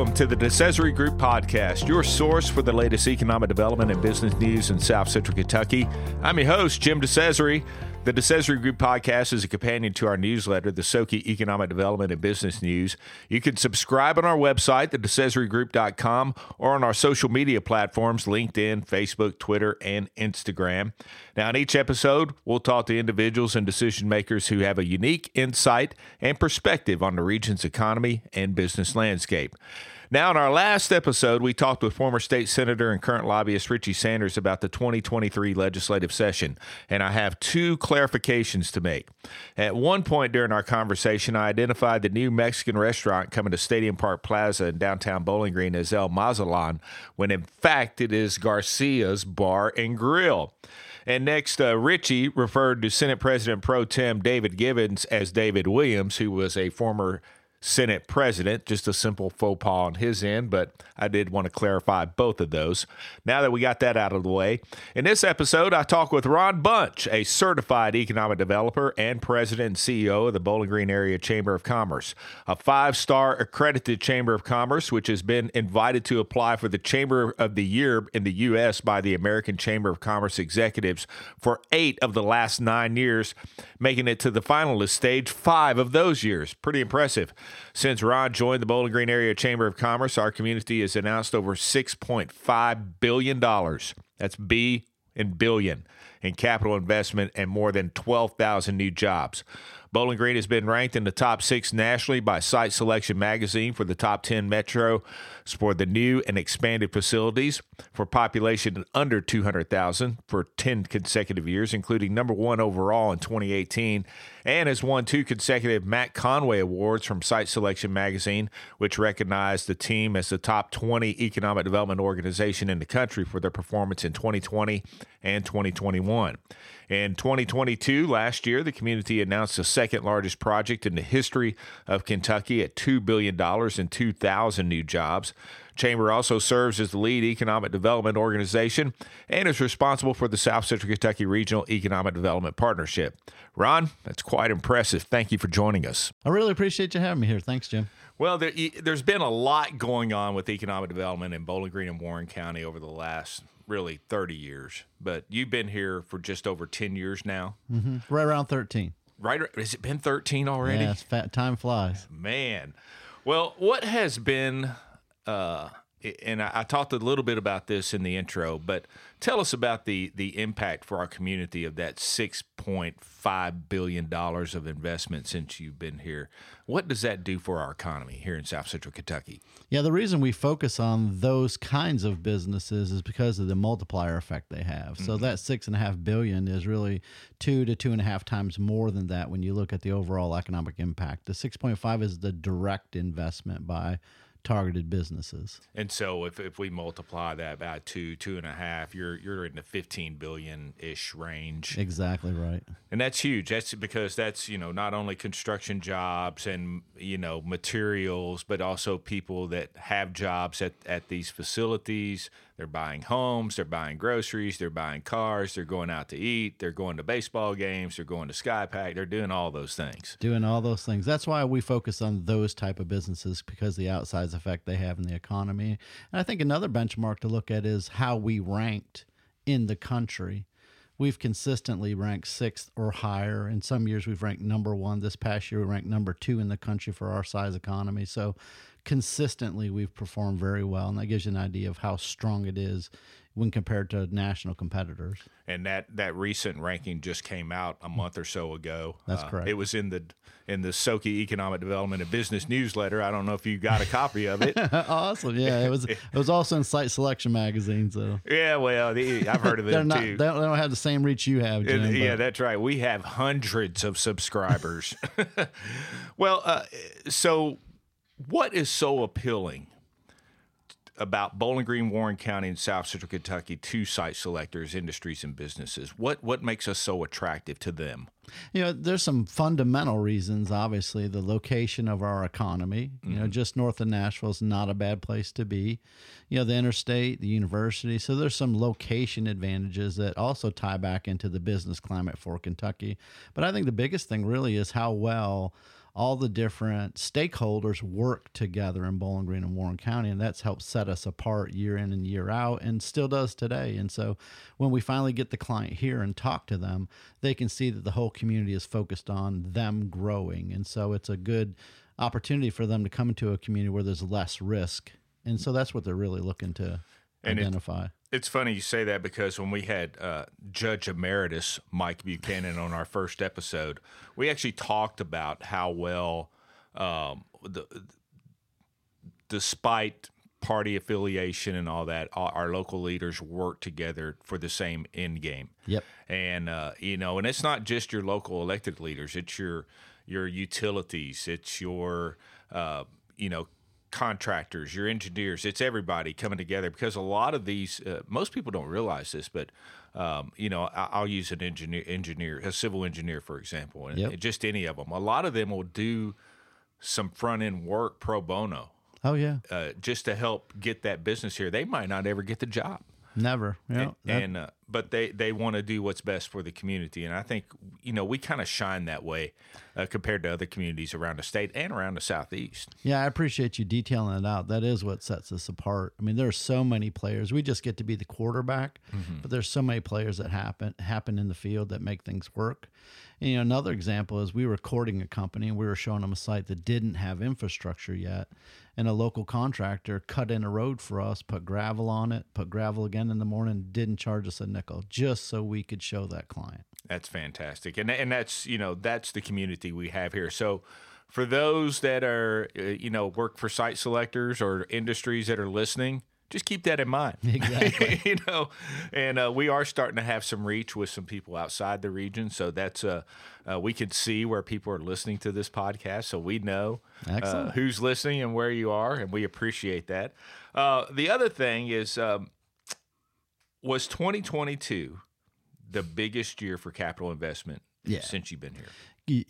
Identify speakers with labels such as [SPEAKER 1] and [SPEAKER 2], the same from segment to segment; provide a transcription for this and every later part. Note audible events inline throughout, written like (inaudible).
[SPEAKER 1] Welcome to the DeCesare Group Podcast, your source for the latest economic development and business news in South Central Kentucky. I'm your host, Jim DeCesare. The DeCesare Group podcast is a companion to our newsletter, the SoKy Economic Development and Business News. You can subscribe on our website, thedecesaregroup.com, or on our social media platforms, LinkedIn, Facebook, Twitter, and Instagram. Now, in each episode, we'll talk to individuals and decision makers who have a unique insight and perspective on the region's economy and business landscape. Now, in our last episode, we talked with former state senator and current lobbyist Richie Sanders about the 2023 legislative session, and I have two clarifications to make. At one point during our conversation, I identified the new Mexican restaurant coming to Stadium Park Plaza in downtown Bowling Green as El Mazalan, when in fact it is Garcia's Bar and Grill. And next, uh, Richie referred to Senate President Pro Tem David Givens as David Williams, who was a former Senate president. Just a simple faux pas on his end, but I did want to clarify both of those. Now that we got that out of the way, in this episode, I talk with Ron Bunch, a certified economic developer and president and CEO of the Bowling Green Area Chamber of Commerce, a five star accredited Chamber of Commerce, which has been invited to apply for the Chamber of the Year in the U.S. by the American Chamber of Commerce executives for eight of the last nine years, making it to the finalist stage five of those years. Pretty impressive. Since Ron joined the Bowling Green Area Chamber of Commerce, our community has announced over $6.5 billion. That's B in billion in capital investment and more than 12,000 new jobs. Bowling Green has been ranked in the top six nationally by Site Selection Magazine for the top 10 metro for the new and expanded facilities for population under 200,000 for 10 consecutive years, including number one overall in 2018, and has won two consecutive Mac Conway Awards from Site Selection Magazine, which recognized the team as the top 20 economic development organization in the country for their performance in 2020 and 2021. In 2022, last year, the community announced the second largest project in the history of Kentucky at $2 billion and 2,000 new jobs. Chamber also serves as the lead economic development organization and is responsible for the South Central Kentucky Regional Economic Development Partnership. Ron, that's quite impressive. Thank you for joining us.
[SPEAKER 2] I really appreciate you having me here. Thanks, Jim.
[SPEAKER 1] Well, there, has been a lot going on with economic development in Bowling Green and Warren County over the last really 30 years, but you've been here for just over 10 years now.
[SPEAKER 2] Mm-hmm. Right around 13.
[SPEAKER 1] Right. Has it been 13 already?
[SPEAKER 2] Yeah, fat, time flies.
[SPEAKER 1] Man. Well, what has been, uh, and I, I talked a little bit about this in the intro, but Tell us about the the impact for our community of that six point five billion dollars of investment since you've been here. What does that do for our economy here in South Central Kentucky?
[SPEAKER 2] Yeah, the reason we focus on those kinds of businesses is because of the multiplier effect they have. So mm-hmm. that six and a half billion is really two to two and a half times more than that when you look at the overall economic impact. The six point five is the direct investment by targeted businesses.
[SPEAKER 1] And so if, if we multiply that by two, two and a half, you're you're in the fifteen billion ish range.
[SPEAKER 2] Exactly right.
[SPEAKER 1] And that's huge. That's because that's, you know, not only construction jobs and, you know, materials, but also people that have jobs at, at these facilities they're buying homes, they're buying groceries, they're buying cars, they're going out to eat, they're going to baseball games, they're going to SKyPAC, they're doing all those things.
[SPEAKER 2] Doing all those things. That's why we focus on those type of businesses because the outsized effect they have in the economy. And I think another benchmark to look at is how we ranked in the country we've consistently ranked sixth or higher. In some years, we've ranked number one. This past year, we ranked number two in the country for our size economy. So consistently we've performed very well, and that gives you an idea of how strong it is when compared to national competitors.
[SPEAKER 1] And that that recent ranking just came out a month or so ago.
[SPEAKER 2] That's uh, correct.
[SPEAKER 1] It was in the in the SoKy Economic Development and Business newsletter. I don't know if you got a copy of it. (laughs)
[SPEAKER 2] awesome. Yeah, it was it was also in Site Selection magazine. So
[SPEAKER 1] yeah, well, I've heard of them
[SPEAKER 2] not,
[SPEAKER 1] too.
[SPEAKER 2] They don't, they don't, have the same reach you have. Jim,
[SPEAKER 1] it, yeah, that's right. We have hundreds of subscribers. (laughs) (laughs) well, uh, so what is so appealing about Bowling Green, Warren County, and South Central Kentucky to site selectors, industries, and businesses? What what makes us so attractive to them?
[SPEAKER 2] You know, there's some fundamental reasons. Obviously, the location of our economy. You mm-hmm. know, just north of Nashville is not a bad place to be. You know, the interstate, the university. So there's some location advantages that also tie back into the business climate for Kentucky. But I think the biggest thing really is how well all the different stakeholders work together in Bowling Green and Warren County, and that's helped set us apart year in and year out, and still does today. And so, when we finally get the client here and talk to them, they can see that the whole community is focused on them growing, and so it's a good opportunity for them to come into a community where there's less risk, and so that's what they're really looking to
[SPEAKER 1] And
[SPEAKER 2] identify.
[SPEAKER 1] It's funny you say that because when we had uh, Judge Emeritus Mike Buchanan on our first episode, we actually talked about how well, um, the, despite party affiliation and all that, our, our local leaders work together for the same end game.
[SPEAKER 2] Yep.
[SPEAKER 1] And uh, you know, and it's not just your local elected leaders; it's your your utilities, it's your uh, you know contractors, your engineers, it's everybody coming together because a lot of these, uh, most people don't realize this, but um, you know, I, I'll use an engineer, engineer, a civil engineer, for example, and
[SPEAKER 2] Yep.
[SPEAKER 1] just any of them. A lot of them will do some front end work pro bono
[SPEAKER 2] Oh yeah,
[SPEAKER 1] uh, just to help get that business here. They might not ever get the job
[SPEAKER 2] never. Yeah, that-
[SPEAKER 1] and uh, but they they want to do what's best for the community and i think you know we kind of shine that way uh, compared to other communities around the state and around the southeast
[SPEAKER 2] Yeah, I appreciate you detailing it out. That is what sets us apart. I mean, there's so many players. We just get to be the quarterback, but there's so many players that happen happen in the field that make things work. And, you know, another example is we were courting a company and we were showing them a site that didn't have infrastructure yet, and a local contractor cut in a road for us, put gravel on it, put gravel again in the morning, didn't charge us a nickel, just so we could show that client.
[SPEAKER 1] that's fantastic. And and that's you know that's the community we have here. So for those that are uh, you know work for site selectors or industries that are listening just keep that in mind (laughs)
[SPEAKER 2] Exactly.
[SPEAKER 1] you know and uh, we are starting to have some reach with some people outside the region so that's uh, uh, we can see where people are listening to this podcast so we know uh, who's listening and where you are and we appreciate that uh, the other thing is um, was 2022 the biggest year for capital investment
[SPEAKER 2] Yeah.
[SPEAKER 1] since you've been here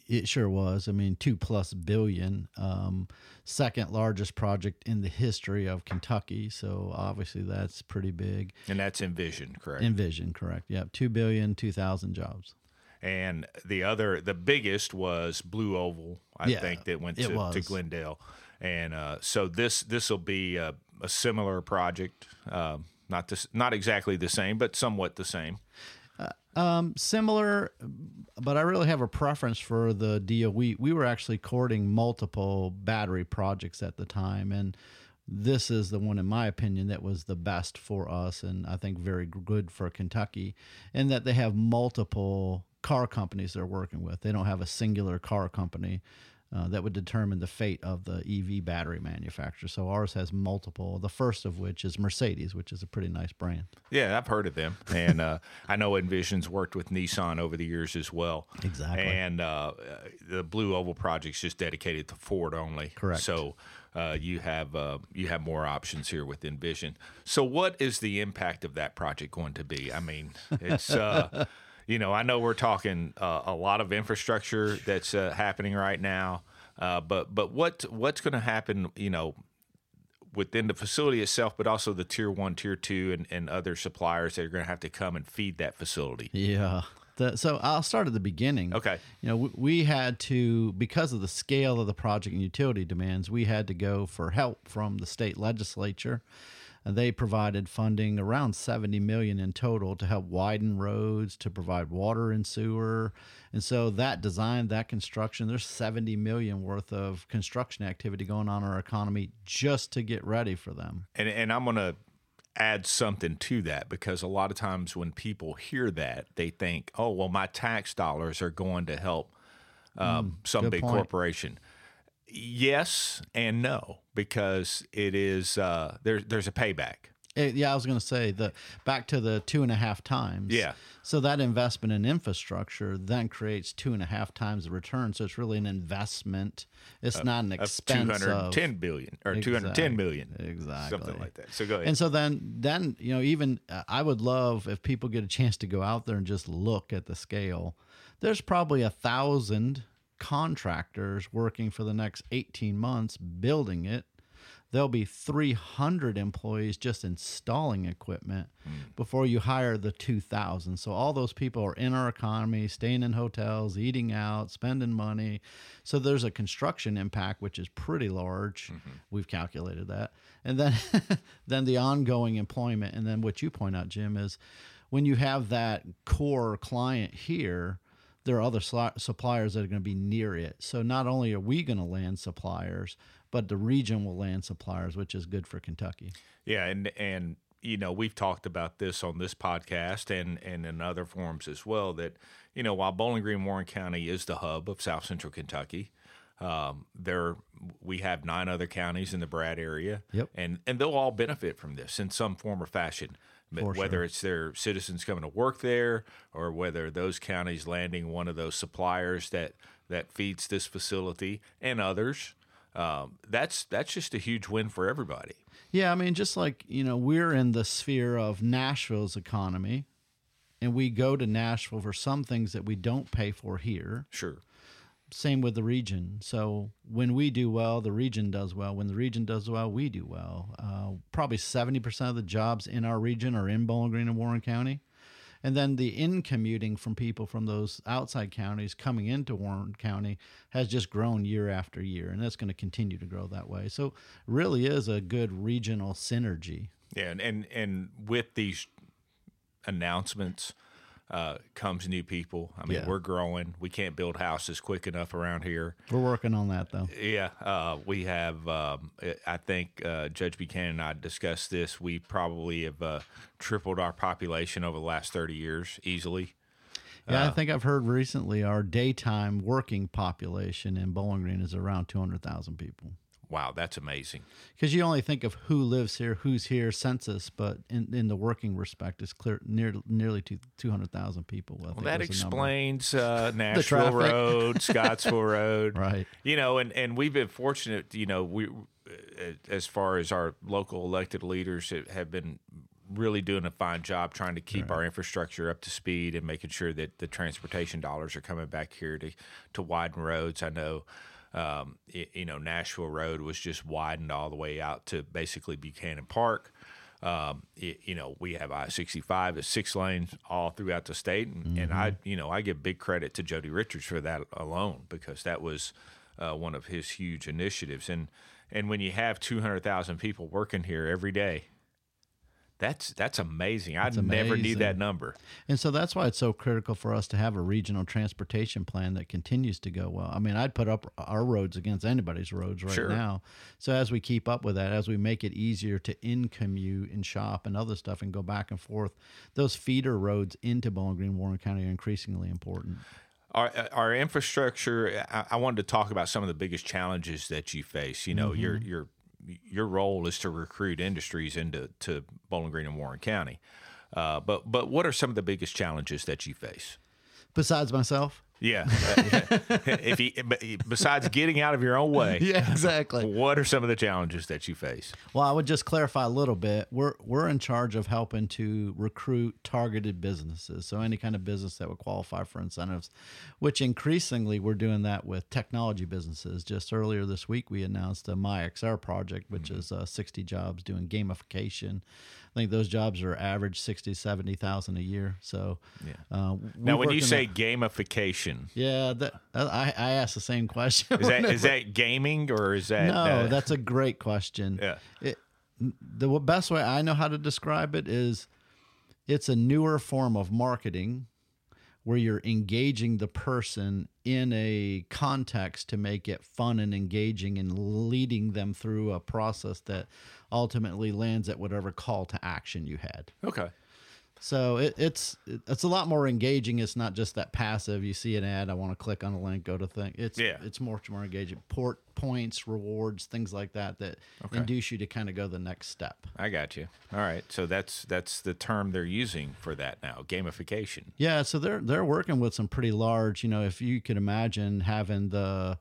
[SPEAKER 2] It sure was. I mean, two plus billion, um, second largest project in the history of Kentucky. So obviously that's pretty big.
[SPEAKER 1] and that's envision correct
[SPEAKER 2] Envision, correct? Yep, two billion, two thousand jobs.
[SPEAKER 1] and the other the biggest was blue oval i
[SPEAKER 2] Yeah,
[SPEAKER 1] think that went to, to glendale and uh, so this this will be a, a similar project um, not this not exactly the same but somewhat the same
[SPEAKER 2] Um, similar, but I really have a preference for the deal. We we were actually courting multiple battery projects at the time, and this is the one, in my opinion, that was the best for us, and I think very good for Kentucky, in that they have multiple car companies they're working with. They don't have a singular car company. Uh, that would determine the fate of the EV battery manufacturer. So ours has multiple. The first of which is Mercedes, which is a pretty nice brand.
[SPEAKER 1] Yeah, I've heard of them, and uh, I know Envision's worked with Nissan over the years as well.
[SPEAKER 2] Exactly.
[SPEAKER 1] And uh, the Blue Oval project's just dedicated to Ford only.
[SPEAKER 2] Correct.
[SPEAKER 1] So uh, you have uh, you have more options here with Envision. So what is the impact of that project going to be? I mean, it's. You know, I know we're talking uh, a lot of infrastructure that's uh, happening right now, uh, but but what what's going to happen? You know, within the facility itself, but also the tier one, tier two, and, and other suppliers that are going to have to come and feed that facility.
[SPEAKER 2] Yeah. The, so I'll start at the beginning.
[SPEAKER 1] Okay.
[SPEAKER 2] You know, we, we had to, because of the scale of the project and utility demands, we had to go for help from the state legislature. And they provided funding around 70 million in total to help widen roads, to provide water and sewer. And so that design, that construction, there's 70 million worth of construction activity going on in our economy just to get ready for them.
[SPEAKER 1] And, and I'm going to add something to that because a lot of times when people hear that, they think, oh, well, my tax dollars are going to help um, some big
[SPEAKER 2] point.
[SPEAKER 1] corporation. Yes and no, because it is uh, there, there's a payback.
[SPEAKER 2] Eh, yeah, I was going to say the back to the two and a half times.
[SPEAKER 1] Yeah.
[SPEAKER 2] So that investment in infrastructure then creates two and a half times the return. So it's really an investment. It's not an expense of
[SPEAKER 1] 210 billion or 210 million.
[SPEAKER 2] Exactly.
[SPEAKER 1] Something like that. So go ahead.
[SPEAKER 2] And so then, then you know, even uh, I would love if people get a chance to go out there and just look at the scale. There's probably a thousand contractors working for the next 18 months building it. There'll be 300 employees just installing equipment mm. before you hire the 2,000. So all those people are in our economy, staying in hotels, eating out, spending money. So there's a construction impact, which is pretty large. Mm-hmm. We've calculated that. And then, (laughs) then the ongoing employment. And then what you point out, Jim, is when you have that core client here, there are other suppliers that are going to be near it. So not only are we going to land suppliers, but the region will land suppliers, which is good for Kentucky.
[SPEAKER 1] Yeah, and and you know we've talked about this on this podcast and and in other forums as well. That you know while Bowling Green Warren County is the hub of South Central Kentucky, um, there we have nine other counties in the BRADD area.
[SPEAKER 2] Yep.
[SPEAKER 1] and and they'll all benefit from this in some form or fashion.
[SPEAKER 2] For
[SPEAKER 1] whether
[SPEAKER 2] sure.
[SPEAKER 1] it's their citizens coming to work there or whether those counties landing one of those suppliers that that feeds this facility and others, um, that's that's just a huge win for everybody.
[SPEAKER 2] Yeah, I mean, just like, you know, we're in the sphere of Nashville's economy, and we go to Nashville for some things that we don't pay for here.
[SPEAKER 1] Sure.
[SPEAKER 2] Same with the region. So when we do well, the region does well. When the region does well, we do well. Uh, probably 70% of the jobs in our region are in Bowling Green and Warren County. And then the in commuting from people from those outside counties coming into Warren County has just grown year after year, and that's going to continue to grow that way. So, really is a good regional synergy.
[SPEAKER 1] Yeah, and and, and with these announcements uh, comes new people. I mean,
[SPEAKER 2] Yeah.
[SPEAKER 1] we're growing. We can't build houses quick enough around here.
[SPEAKER 2] We're working on that though.
[SPEAKER 1] Yeah, uh, we have. Um, I think uh, Judge Buchanan and I discussed this. We probably have uh, tripled our population over the last thirty years easily.
[SPEAKER 2] Yeah, I think I've heard recently our daytime working population in Bowling Green is around 200,000 people.
[SPEAKER 1] Wow, that's amazing.
[SPEAKER 2] Because you only think of who lives here, who's here, census, but in, in the working respect, it's clear near, nearly two, 200,000 people.
[SPEAKER 1] Well, that
[SPEAKER 2] was the number.
[SPEAKER 1] explains uh, (laughs) Nashville. Road, (laughs) Scottsville Road,
[SPEAKER 2] Right.
[SPEAKER 1] You know, and and we've been fortunate. You know, we as far as our local elected leaders have- have been really doing a fine job trying to keep our infrastructure up to speed and making sure that the transportation dollars are coming back here to to widen roads. I know. Um, y- you know, Nashville Road was just widened all the way out to basically Buchanan Park. Um, y- you know, we have I sixty five at six lanes all throughout the state, and, and I, you know, I give big credit to Jody Richards for that alone because that was uh, one of his huge initiatives. And and when you have two hundred thousand people working here every day, that's that's amazing. I never knew that number.
[SPEAKER 2] And so that's why it's so critical for us to have a regional transportation plan that continues to go well. I mean, I'd put up our roads against anybody's roads right
[SPEAKER 1] Sure.
[SPEAKER 2] now. So as we keep up with that, as we make it easier to in commute and shop and other stuff and go back and forth, those feeder roads into Bowling Green, Warren County are increasingly important.
[SPEAKER 1] Our our infrastructure. I, I wanted to talk about some of the biggest challenges that you face. You know, mm-hmm. your your your role is to recruit industries into to Bowling Green and Warren County. Uh, but but what are some of the biggest challenges that you face?
[SPEAKER 2] Besides myself?
[SPEAKER 1] Yeah, (laughs) if you besides getting out of your own way, (laughs)
[SPEAKER 2] Yeah, exactly.
[SPEAKER 1] what are some of the challenges that you face?
[SPEAKER 2] Well, I would just clarify a little bit. We're we're in charge of helping to recruit targeted businesses. So any kind of business that would qualify for incentives, which increasingly we're doing that with technology businesses. Just earlier this week, we announced a MyXR project, which is uh, 60 jobs doing gamification. I think those jobs are average 60, 70,000 a year. So
[SPEAKER 1] Yeah.
[SPEAKER 2] uh,
[SPEAKER 1] Now, when you say gamification,
[SPEAKER 2] yeah, that, I I asked the same question.
[SPEAKER 1] is that is that gaming or is that
[SPEAKER 2] No,
[SPEAKER 1] uh,
[SPEAKER 2] that's a great question.
[SPEAKER 1] Yeah.
[SPEAKER 2] It, the best way I know how to describe it is it's a newer form of marketing where you're engaging the person in a context to make it fun and engaging and leading them through a process that ultimately lands at whatever call to action you had.
[SPEAKER 1] okay?
[SPEAKER 2] So it, it's it's a lot more engaging. It's not just that passive. You see an ad, I want to click on a link, go to thing. It's
[SPEAKER 1] Yeah.
[SPEAKER 2] it's much more engaging. Port points, rewards, things like that that induce you to kind of go the next step.
[SPEAKER 1] I got you. All right, so that's that's the term they're using for that now, gamification.
[SPEAKER 2] Yeah, so they're they're working with some pretty large. You know, if you could imagine having the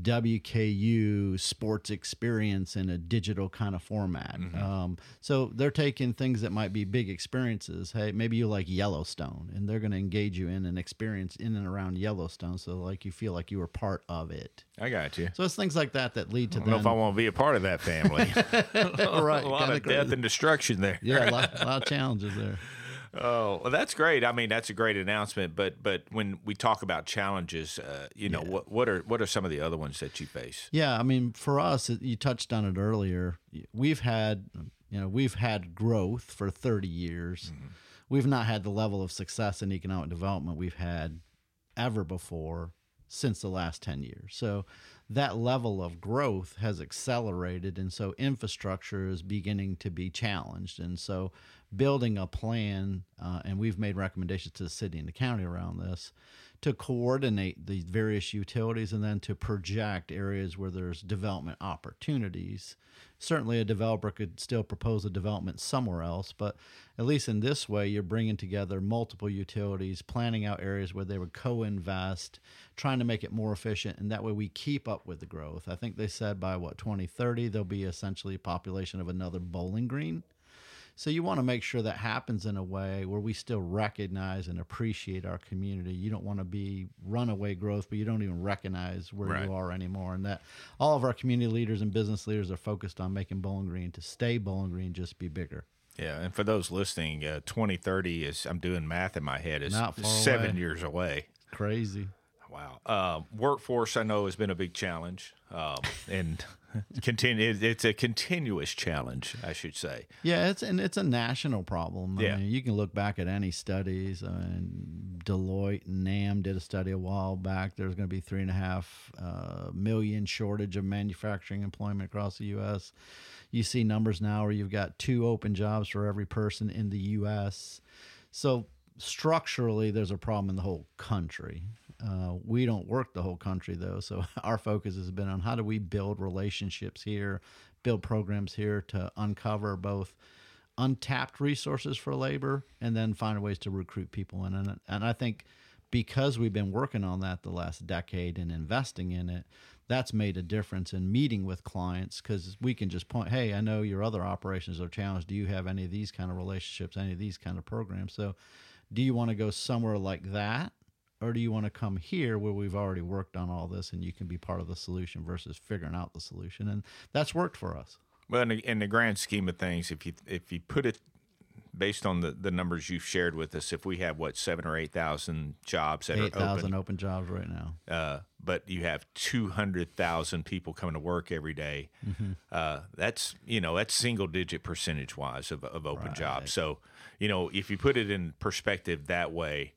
[SPEAKER 2] WKU sports experience in a digital kind of format.
[SPEAKER 1] Mm-hmm.
[SPEAKER 2] Um, so they're taking things that might be big experiences. Hey, maybe you like Yellowstone, and they're going to engage you in an experience in and around Yellowstone, so like you feel like you were part of it.
[SPEAKER 1] I got you.
[SPEAKER 2] So it's things like that that lead to
[SPEAKER 1] I don't know if I want to be a part of that family. (laughs) (laughs)
[SPEAKER 2] right,
[SPEAKER 1] a lot of death and destruction there.
[SPEAKER 2] yeah, a lot, a (laughs) lot of challenges there.
[SPEAKER 1] Oh, well, that's great. I mean, that's a great announcement. But but when we talk about challenges, uh, you know, what what are what are some of the other ones that you face?
[SPEAKER 2] Yeah, I mean, for us, you touched on it earlier. We've had, you know, we've had growth for 30 years. We've not had the level of success in economic development we've had ever before since the last 10 years. So that level of growth has accelerated and so infrastructure is beginning to be challenged and so building a plan uh, and we've made recommendations to the city and the county around this to coordinate the various utilities and then to project areas where there's development opportunities. Certainly a developer could still propose a development somewhere else but at least in this way you're bringing together multiple utilities planning out areas where they would co-invest trying to make it more efficient and that way we keep up with the growth. I think they said by what 2030 there'll be essentially a population of another bowling green so you want to make sure that happens in a way where we still recognize and appreciate our community. You don't want to be runaway growth, but you don't even recognize where
[SPEAKER 1] Right.
[SPEAKER 2] you are anymore. And that all of our community leaders and business leaders are focused on making Bowling Green to stay Bowling Green, just be bigger.
[SPEAKER 1] Yeah, and for those listening, uh, 2030 is I'm doing math in my head is seven
[SPEAKER 2] away.
[SPEAKER 1] years away.
[SPEAKER 2] Crazy.
[SPEAKER 1] Wow. Um, workforce, I know, has been a big challenge, um, and (laughs) continue. It's a continuous challenge, I should say.
[SPEAKER 2] Yeah, it's and it's a national problem.
[SPEAKER 1] Yeah.
[SPEAKER 2] Mean, you can look back at any studies. I mean, Deloitte and NAM did a study a while back. There's going to be three and a half uh, million shortage of manufacturing employment across the U.S. You see numbers now where you've got two open jobs for every person in the U.S. So structurally, there's a problem in the whole country. Uh, we don't work the whole country though, so (laughs) our focus has been on how do we build relationships here, build programs here to uncover both untapped resources for labor and then find ways to recruit people in it. And I think because we've been working on that the last decade and investing in it, that's made a difference in meeting with clients because we can just point, hey, I know your other operations are challenged. Do you have any of these kind of relationships, any of these kind of programs? So, do you want to go somewhere like that? Or do you want to come here where we've already worked on all this and you can be part of the solution versus figuring out the solution? And that's worked for us.
[SPEAKER 1] Well, in the, in the grand scheme of things, if you if you put it based on the, the numbers you've shared with us, if we have what seven or eight thousand jobs that
[SPEAKER 2] Eight
[SPEAKER 1] are
[SPEAKER 2] thousand
[SPEAKER 1] open,
[SPEAKER 2] open jobs right now.
[SPEAKER 1] uh, but you have two hundred thousand people coming to work every day,
[SPEAKER 2] Mm-hmm.
[SPEAKER 1] uh, that's you know that's single digit percentage wise of, of open jobs. So you know if you put it in perspective that way,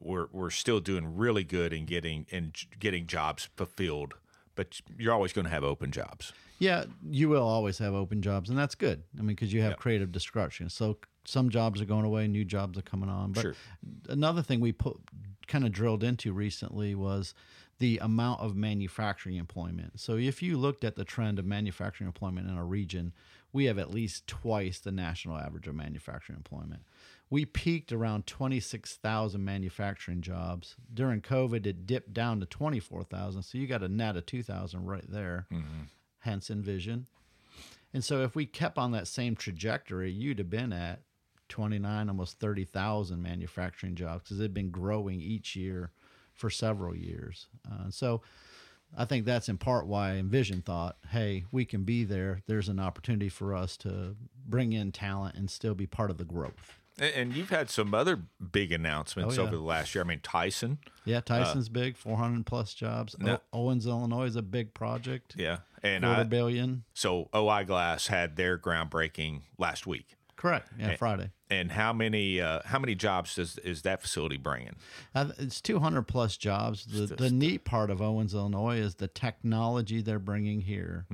[SPEAKER 1] we're we're still doing really good in getting in getting jobs fulfilled. But you're always going to have open jobs.
[SPEAKER 2] Yeah, you will always have open jobs, and that's good. I mean, because you have creative destruction. So some jobs are going away, new jobs are coming on. But
[SPEAKER 1] Sure.
[SPEAKER 2] another thing we put kind of drilled into recently was the amount of manufacturing employment. So if you looked at the trend of manufacturing employment in our region, we have at least twice the national average of manufacturing employment. We peaked around 26,000 manufacturing jobs. During COVID, it dipped down to 24,000. So you got a net of 2,000 right there, hence Envision. And so if we kept on that same trajectory, you'd have been at 29, almost 30,000 manufacturing jobs because they've been growing each year for several years. Uh, so I think that's in part why Envision thought, hey, we can be there. There's an opportunity for us to bring in talent and still be part of the growth.
[SPEAKER 1] And, and you've had some other big announcements
[SPEAKER 2] Oh, yeah.
[SPEAKER 1] over the last year. I mean, Tyson,
[SPEAKER 2] Yeah, Tyson's big, 400 plus jobs.
[SPEAKER 1] No.
[SPEAKER 2] O- Owens, Illinois is a big project,
[SPEAKER 1] yeah, and
[SPEAKER 2] quarter
[SPEAKER 1] I,
[SPEAKER 2] billion.
[SPEAKER 1] so OI Glass had their groundbreaking last week.
[SPEAKER 2] Correct. Yeah, Friday.
[SPEAKER 1] And how many uh, how many jobs does is that facility bringing?
[SPEAKER 2] Uh, It's 200 plus jobs. The, the neat part of Owens, Illinois is the technology they're bringing here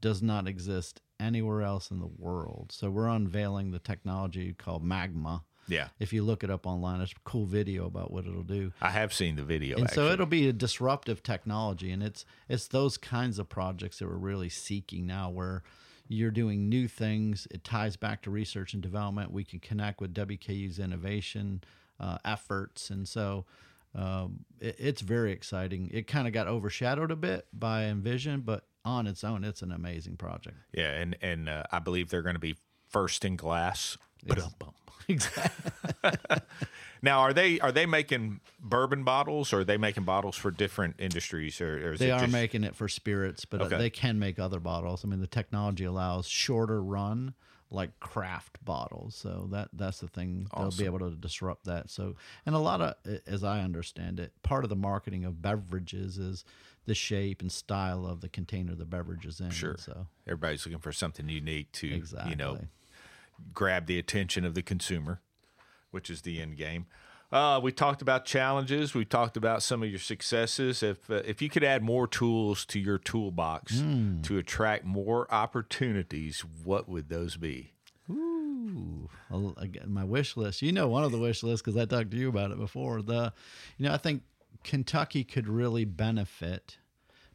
[SPEAKER 2] does not exist anywhere else in the world. So we're unveiling the technology called Magma.
[SPEAKER 1] Yeah,
[SPEAKER 2] If you look it up online, it's a cool video about what it'll do.
[SPEAKER 1] I have seen the video.
[SPEAKER 2] And
[SPEAKER 1] actually.
[SPEAKER 2] so it'll be a disruptive technology, and it's it's those kinds of projects that we're really seeking now, where you're doing new things. It ties back to research and development. We can connect with WKU's innovation uh, efforts, and so um, it, it's very exciting. It kind of got overshadowed a bit by Envision, but on its own, it's an amazing project.
[SPEAKER 1] Yeah, and and uh, I believe they're going to be first in glass. (laughs)
[SPEAKER 2] Exactly.
[SPEAKER 1] Now, are they are they making bourbon bottles, or are they making bottles for different industries, or, or is
[SPEAKER 2] They are
[SPEAKER 1] just,
[SPEAKER 2] making it for spirits, but uh,
[SPEAKER 1] Okay.
[SPEAKER 2] they can make other bottles. I mean, the technology allows shorter run, like craft bottles. So that that's the thing. They'll be able to disrupt that. So, and a lot of, as I understand it, part of the marketing of beverages is the shape and style of the container the beverage is in.
[SPEAKER 1] Sure.
[SPEAKER 2] So
[SPEAKER 1] everybody's looking for something unique to
[SPEAKER 2] exactly.
[SPEAKER 1] you know grab the attention of the consumer, which is the end game. Uh, we talked about challenges. We talked about some of your successes. If uh, if you could add more tools to your toolbox
[SPEAKER 2] Hmm.
[SPEAKER 1] to attract more opportunities, what would those be?
[SPEAKER 2] Ooh, again, my wish list. You know, one of the wish lists because I talked to you about it before. The, you know, I think Kentucky could really benefit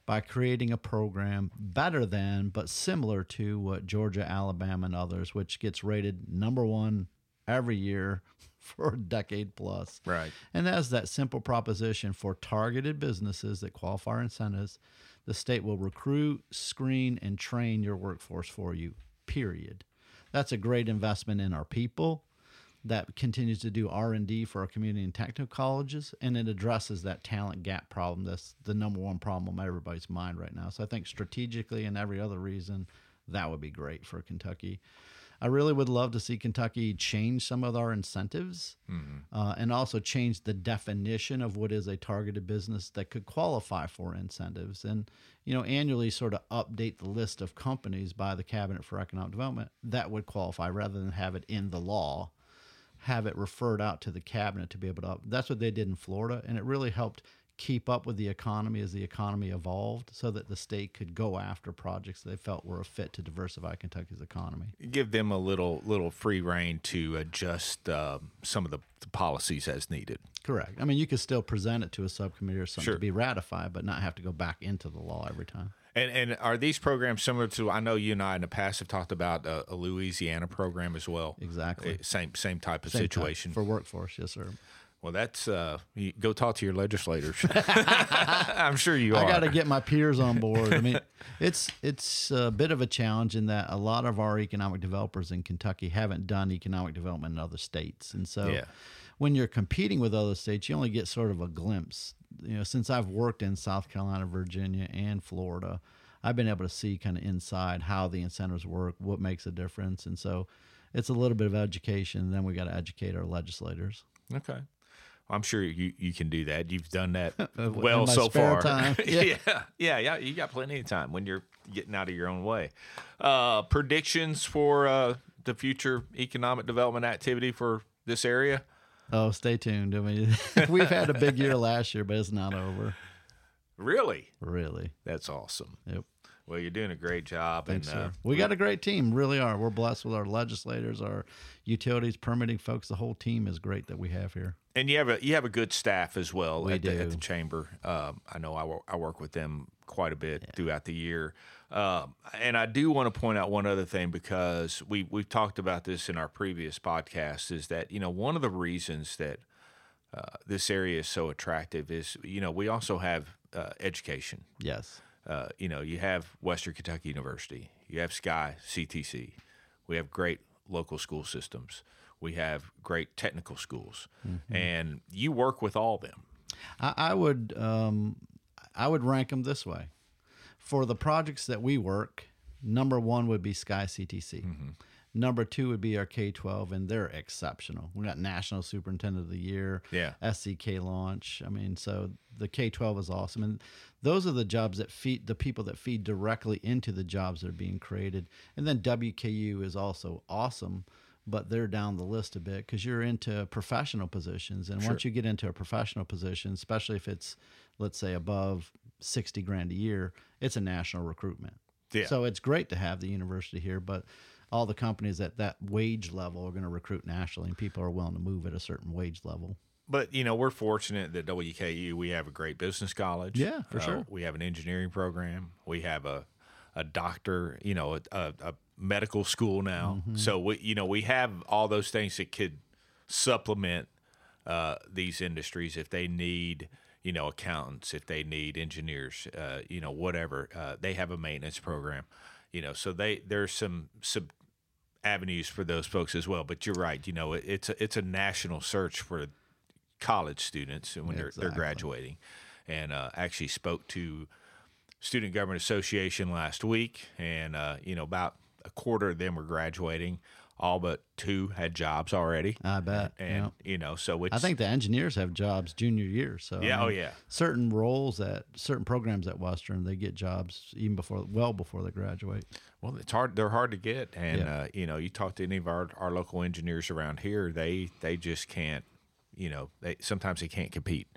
[SPEAKER 2] by creating a program better than, but similar to what Georgia, Alabama, and others, which gets rated number one every year (laughs) for a decade plus.
[SPEAKER 1] Right.
[SPEAKER 2] And as that simple proposition for targeted businesses that qualify for incentives, the state will recruit, screen, and train your workforce for you. Period. That's a great investment in our people. That continues to do R and D for our community and technical colleges, and it addresses that talent gap problem. That's the number one problem on everybody's mind right now. So I think strategically and every other reason, that would be great for Kentucky. I really would love to see Kentucky change some of our incentives uh, and also change the definition of what is a targeted business that could qualify for incentives. And, you know, annually sort of update the list of companies by the Cabinet for Economic Development that would qualify rather than have it in the law, have it referred out to the Cabinet to be able to. That's what they did in Florida. And it really helped keep up with the economy as the economy evolved so that the state could go after projects they felt were a fit to diversify Kentucky's economy.
[SPEAKER 1] Give them a little little free reign to adjust uh, some of the, the policies as needed.
[SPEAKER 2] Correct. I mean, you could still present it to a subcommittee or something
[SPEAKER 1] Sure.
[SPEAKER 2] to be ratified, but not have to go back into the law every time.
[SPEAKER 1] And and are these programs similar to? I know you and I in the past have talked about uh, a Louisiana program as well.
[SPEAKER 2] Exactly.
[SPEAKER 1] Uh, Same same type of
[SPEAKER 2] Same type
[SPEAKER 1] situation.
[SPEAKER 2] for workforce. Yes, sir.
[SPEAKER 1] Well, that's uh, you go talk to your legislators. (laughs) (laughs) I'm sure you are.
[SPEAKER 2] I got to get my peers on board. I mean, (laughs) it's it's a bit of a challenge in that a lot of our economic developers in Kentucky haven't done economic development in other states, and so
[SPEAKER 1] Yeah.
[SPEAKER 2] when you're competing with other states, you only get sort of a glimpse. You know, since I've worked in South Carolina, Virginia, and Florida, I've been able to see kind of inside how the incentives work, what makes a difference, and so it's a little bit of education. Then we got to educate our legislators.
[SPEAKER 1] Okay. I'm sure you, you can do that. You've done that (laughs) well so far. (laughs) yeah.
[SPEAKER 2] Yeah.
[SPEAKER 1] yeah, yeah, You got plenty of time when you're getting out of your own way. Uh, predictions for uh, the future economic development activity for this area?
[SPEAKER 2] Oh, stay tuned. I mean, (laughs) we've had a big year last year, but it's not over.
[SPEAKER 1] Really?
[SPEAKER 2] Really.
[SPEAKER 1] That's awesome.
[SPEAKER 2] Yep.
[SPEAKER 1] Well, you're doing a great job.
[SPEAKER 2] Thanks,
[SPEAKER 1] and, uh.
[SPEAKER 2] We got a great team. Really are. We're blessed with our legislators, our utilities, permitting folks. The whole team is great that we have here.
[SPEAKER 1] and you have a you have a good staff as well
[SPEAKER 2] We
[SPEAKER 1] at, The, at the chamber. Um, I know I work, with them quite a bit throughout the year, um, and I do want to point out one other thing because we we've talked about this in our previous podcast. Is that you know one of the reasons that uh, this area is so attractive is you know we also have uh, education.
[SPEAKER 2] Yes.
[SPEAKER 1] Uh, you know, you have Western Kentucky University, you have Sky CTC, we have great local school systems, we have great technical schools, and you work with all them.
[SPEAKER 2] I, I would um, I would rank them this way. For the projects that we work, number one would be Sky CTC. Number two would be our K twelve, and they're exceptional. We got National Superintendent of the Year,
[SPEAKER 1] Yeah.
[SPEAKER 2] SCK launch. I mean, so the K twelve is awesome, and those are the jobs that feed the people that feed directly into the jobs that are being created. And then WKU is also awesome, but they're down the list a bit because you're into professional positions, and once you get into a professional position, especially if it's let's say above sixty grand a year, it's a national recruitment.
[SPEAKER 1] Yeah.
[SPEAKER 2] So it's great to have the university here, but all the companies at that wage level are going to recruit nationally, and people are willing to move at a certain wage level.
[SPEAKER 1] But you know, we're fortunate that WKU we have a great business college.
[SPEAKER 2] Yeah, for
[SPEAKER 1] Uh,
[SPEAKER 2] sure.
[SPEAKER 1] We have an engineering program. We have a a doctor. You know, a, a, a medical school now.
[SPEAKER 2] Mm-hmm.
[SPEAKER 1] So we you know we have all those things that could supplement uh, these industries if they need you know accountants, if they need engineers, uh, you know whatever. Uh, they have a maintenance program, you know. So they there's some some avenues for those folks as well. But you're right. You know, it, it's a, it's a national search for college students when they're they're graduating, and uh, actually spoke to Student Government Association last week, and uh, you know about a quarter of them were graduating. All but two had jobs already,
[SPEAKER 2] I bet.
[SPEAKER 1] and
[SPEAKER 2] yeah.
[SPEAKER 1] you know, so
[SPEAKER 2] I think the engineers have jobs junior year. So I
[SPEAKER 1] Yeah, oh, yeah.
[SPEAKER 2] certain roles at certain programs at Western, they get jobs even before, well before they graduate.
[SPEAKER 1] Well, it's hard. They're hard to get, and
[SPEAKER 2] Yeah.
[SPEAKER 1] uh, you know, you talk to any of our, our local engineers around here, they they just can't. You know, they sometimes they can't compete.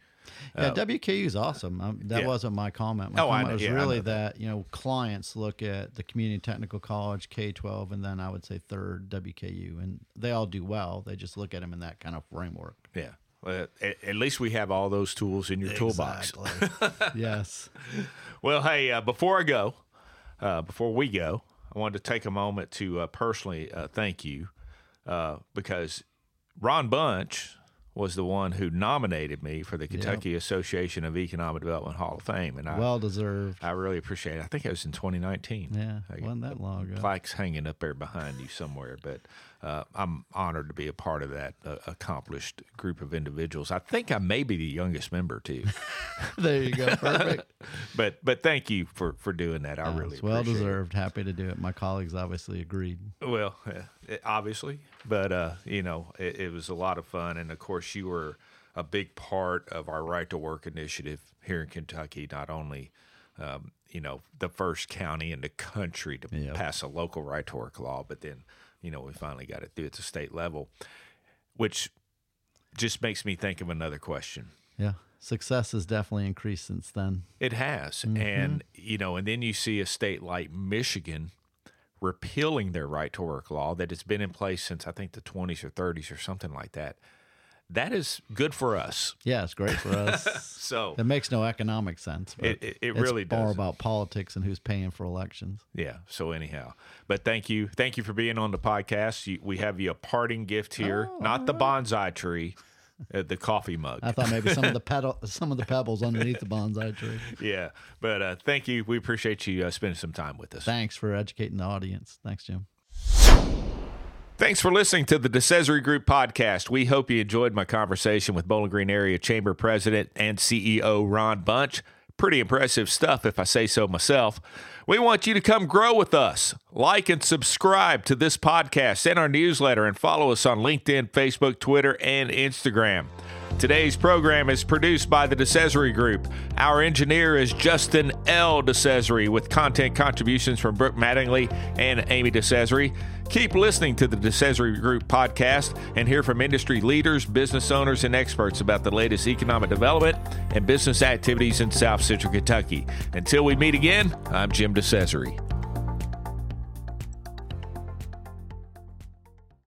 [SPEAKER 2] Yeah, WKU is awesome. Um, that
[SPEAKER 1] Uh, yeah.
[SPEAKER 2] wasn't my comment. My
[SPEAKER 1] Oh, I
[SPEAKER 2] comment
[SPEAKER 1] know-
[SPEAKER 2] was
[SPEAKER 1] yeah,
[SPEAKER 2] really
[SPEAKER 1] know
[SPEAKER 2] that you know clients look at the community technical college, K twelve, and then I would say third WKU, and they all do well. They just look at them in that kind of framework.
[SPEAKER 1] Yeah. Well, at, at least we have all those tools in your toolbox. (laughs)
[SPEAKER 2] yes.
[SPEAKER 1] Well, hey, uh, before I go, uh, before we go, I wanted to take a moment to uh, personally uh, thank you uh, because Ron Bunch was the one who nominated me for the Kentucky Association of Economic Development Hall of Fame, and I
[SPEAKER 2] Well deserved.
[SPEAKER 1] I really appreciate it. I think it was in 2019.
[SPEAKER 2] Yeah,
[SPEAKER 1] I-
[SPEAKER 2] wasn't that long ago.
[SPEAKER 1] plaque's hanging up there behind you somewhere, but uh, I'm honored to be a part of that uh, accomplished group of individuals. I think I may be the youngest member too, (laughs)
[SPEAKER 2] there you go. Perfect. (laughs)
[SPEAKER 1] but but thank you for for doing that. I really
[SPEAKER 2] it's well
[SPEAKER 1] appreciate it.
[SPEAKER 2] deserved. Happy to do it. My colleagues obviously agreed.
[SPEAKER 1] Well, uh, obviously, but uh, you know, it, it was a lot of fun, and of course, you were a big part of our Right to Work initiative here in Kentucky. Not only, um, you know, the first county in the country to
[SPEAKER 2] Yep.
[SPEAKER 1] pass a local Right to Work law, but then, you know, we finally got it through at the state level, which just makes me think of another question.
[SPEAKER 2] Yeah, success has definitely increased since then.
[SPEAKER 1] It has. Mm-hmm. And, you know, and then you see a state like Michigan repealing their right to work law that has been in place since I think the 20s or 30s or something like that. That is good for us.
[SPEAKER 2] Yeah, it's great for us. (laughs)
[SPEAKER 1] So,
[SPEAKER 2] it makes no economic sense. But
[SPEAKER 1] It- it- it
[SPEAKER 2] it's
[SPEAKER 1] really
[SPEAKER 2] more
[SPEAKER 1] doesn't.
[SPEAKER 2] about politics and who's paying for elections.
[SPEAKER 1] yeah. So, anyhow, but thank you. Thank you for being on the podcast. You, we have you a parting gift here, not the bonsai tree, uh, the coffee mug.
[SPEAKER 2] I thought maybe some of the (laughs) pedal, some of the pebbles underneath the bonsai tree.
[SPEAKER 1] yeah. But uh, thank you. We appreciate you uh, spending some time with us.
[SPEAKER 2] Thanks for educating the audience. Thanks, Jim.
[SPEAKER 1] Thanks for listening to the DeCesare Group podcast. We hope you enjoyed my conversation with Bowling Green Area Chamber President and CEO Ron Bunch. Pretty impressive stuff, if I say so myself. We want you to come grow with us. Like and subscribe to this podcast and our newsletter, and follow us on LinkedIn, Facebook, Twitter, and Instagram. Today's program is produced by the DeCesare Group. Our engineer is Justin L. DeCesare with content contributions from Brooke Mattingly and Amy DeCesare. Keep listening to the DeCesare Group podcast and hear from industry leaders, business owners, and experts about the latest economic development and business activities in South Central Kentucky. Until we meet again, I'm Jim DeCesare.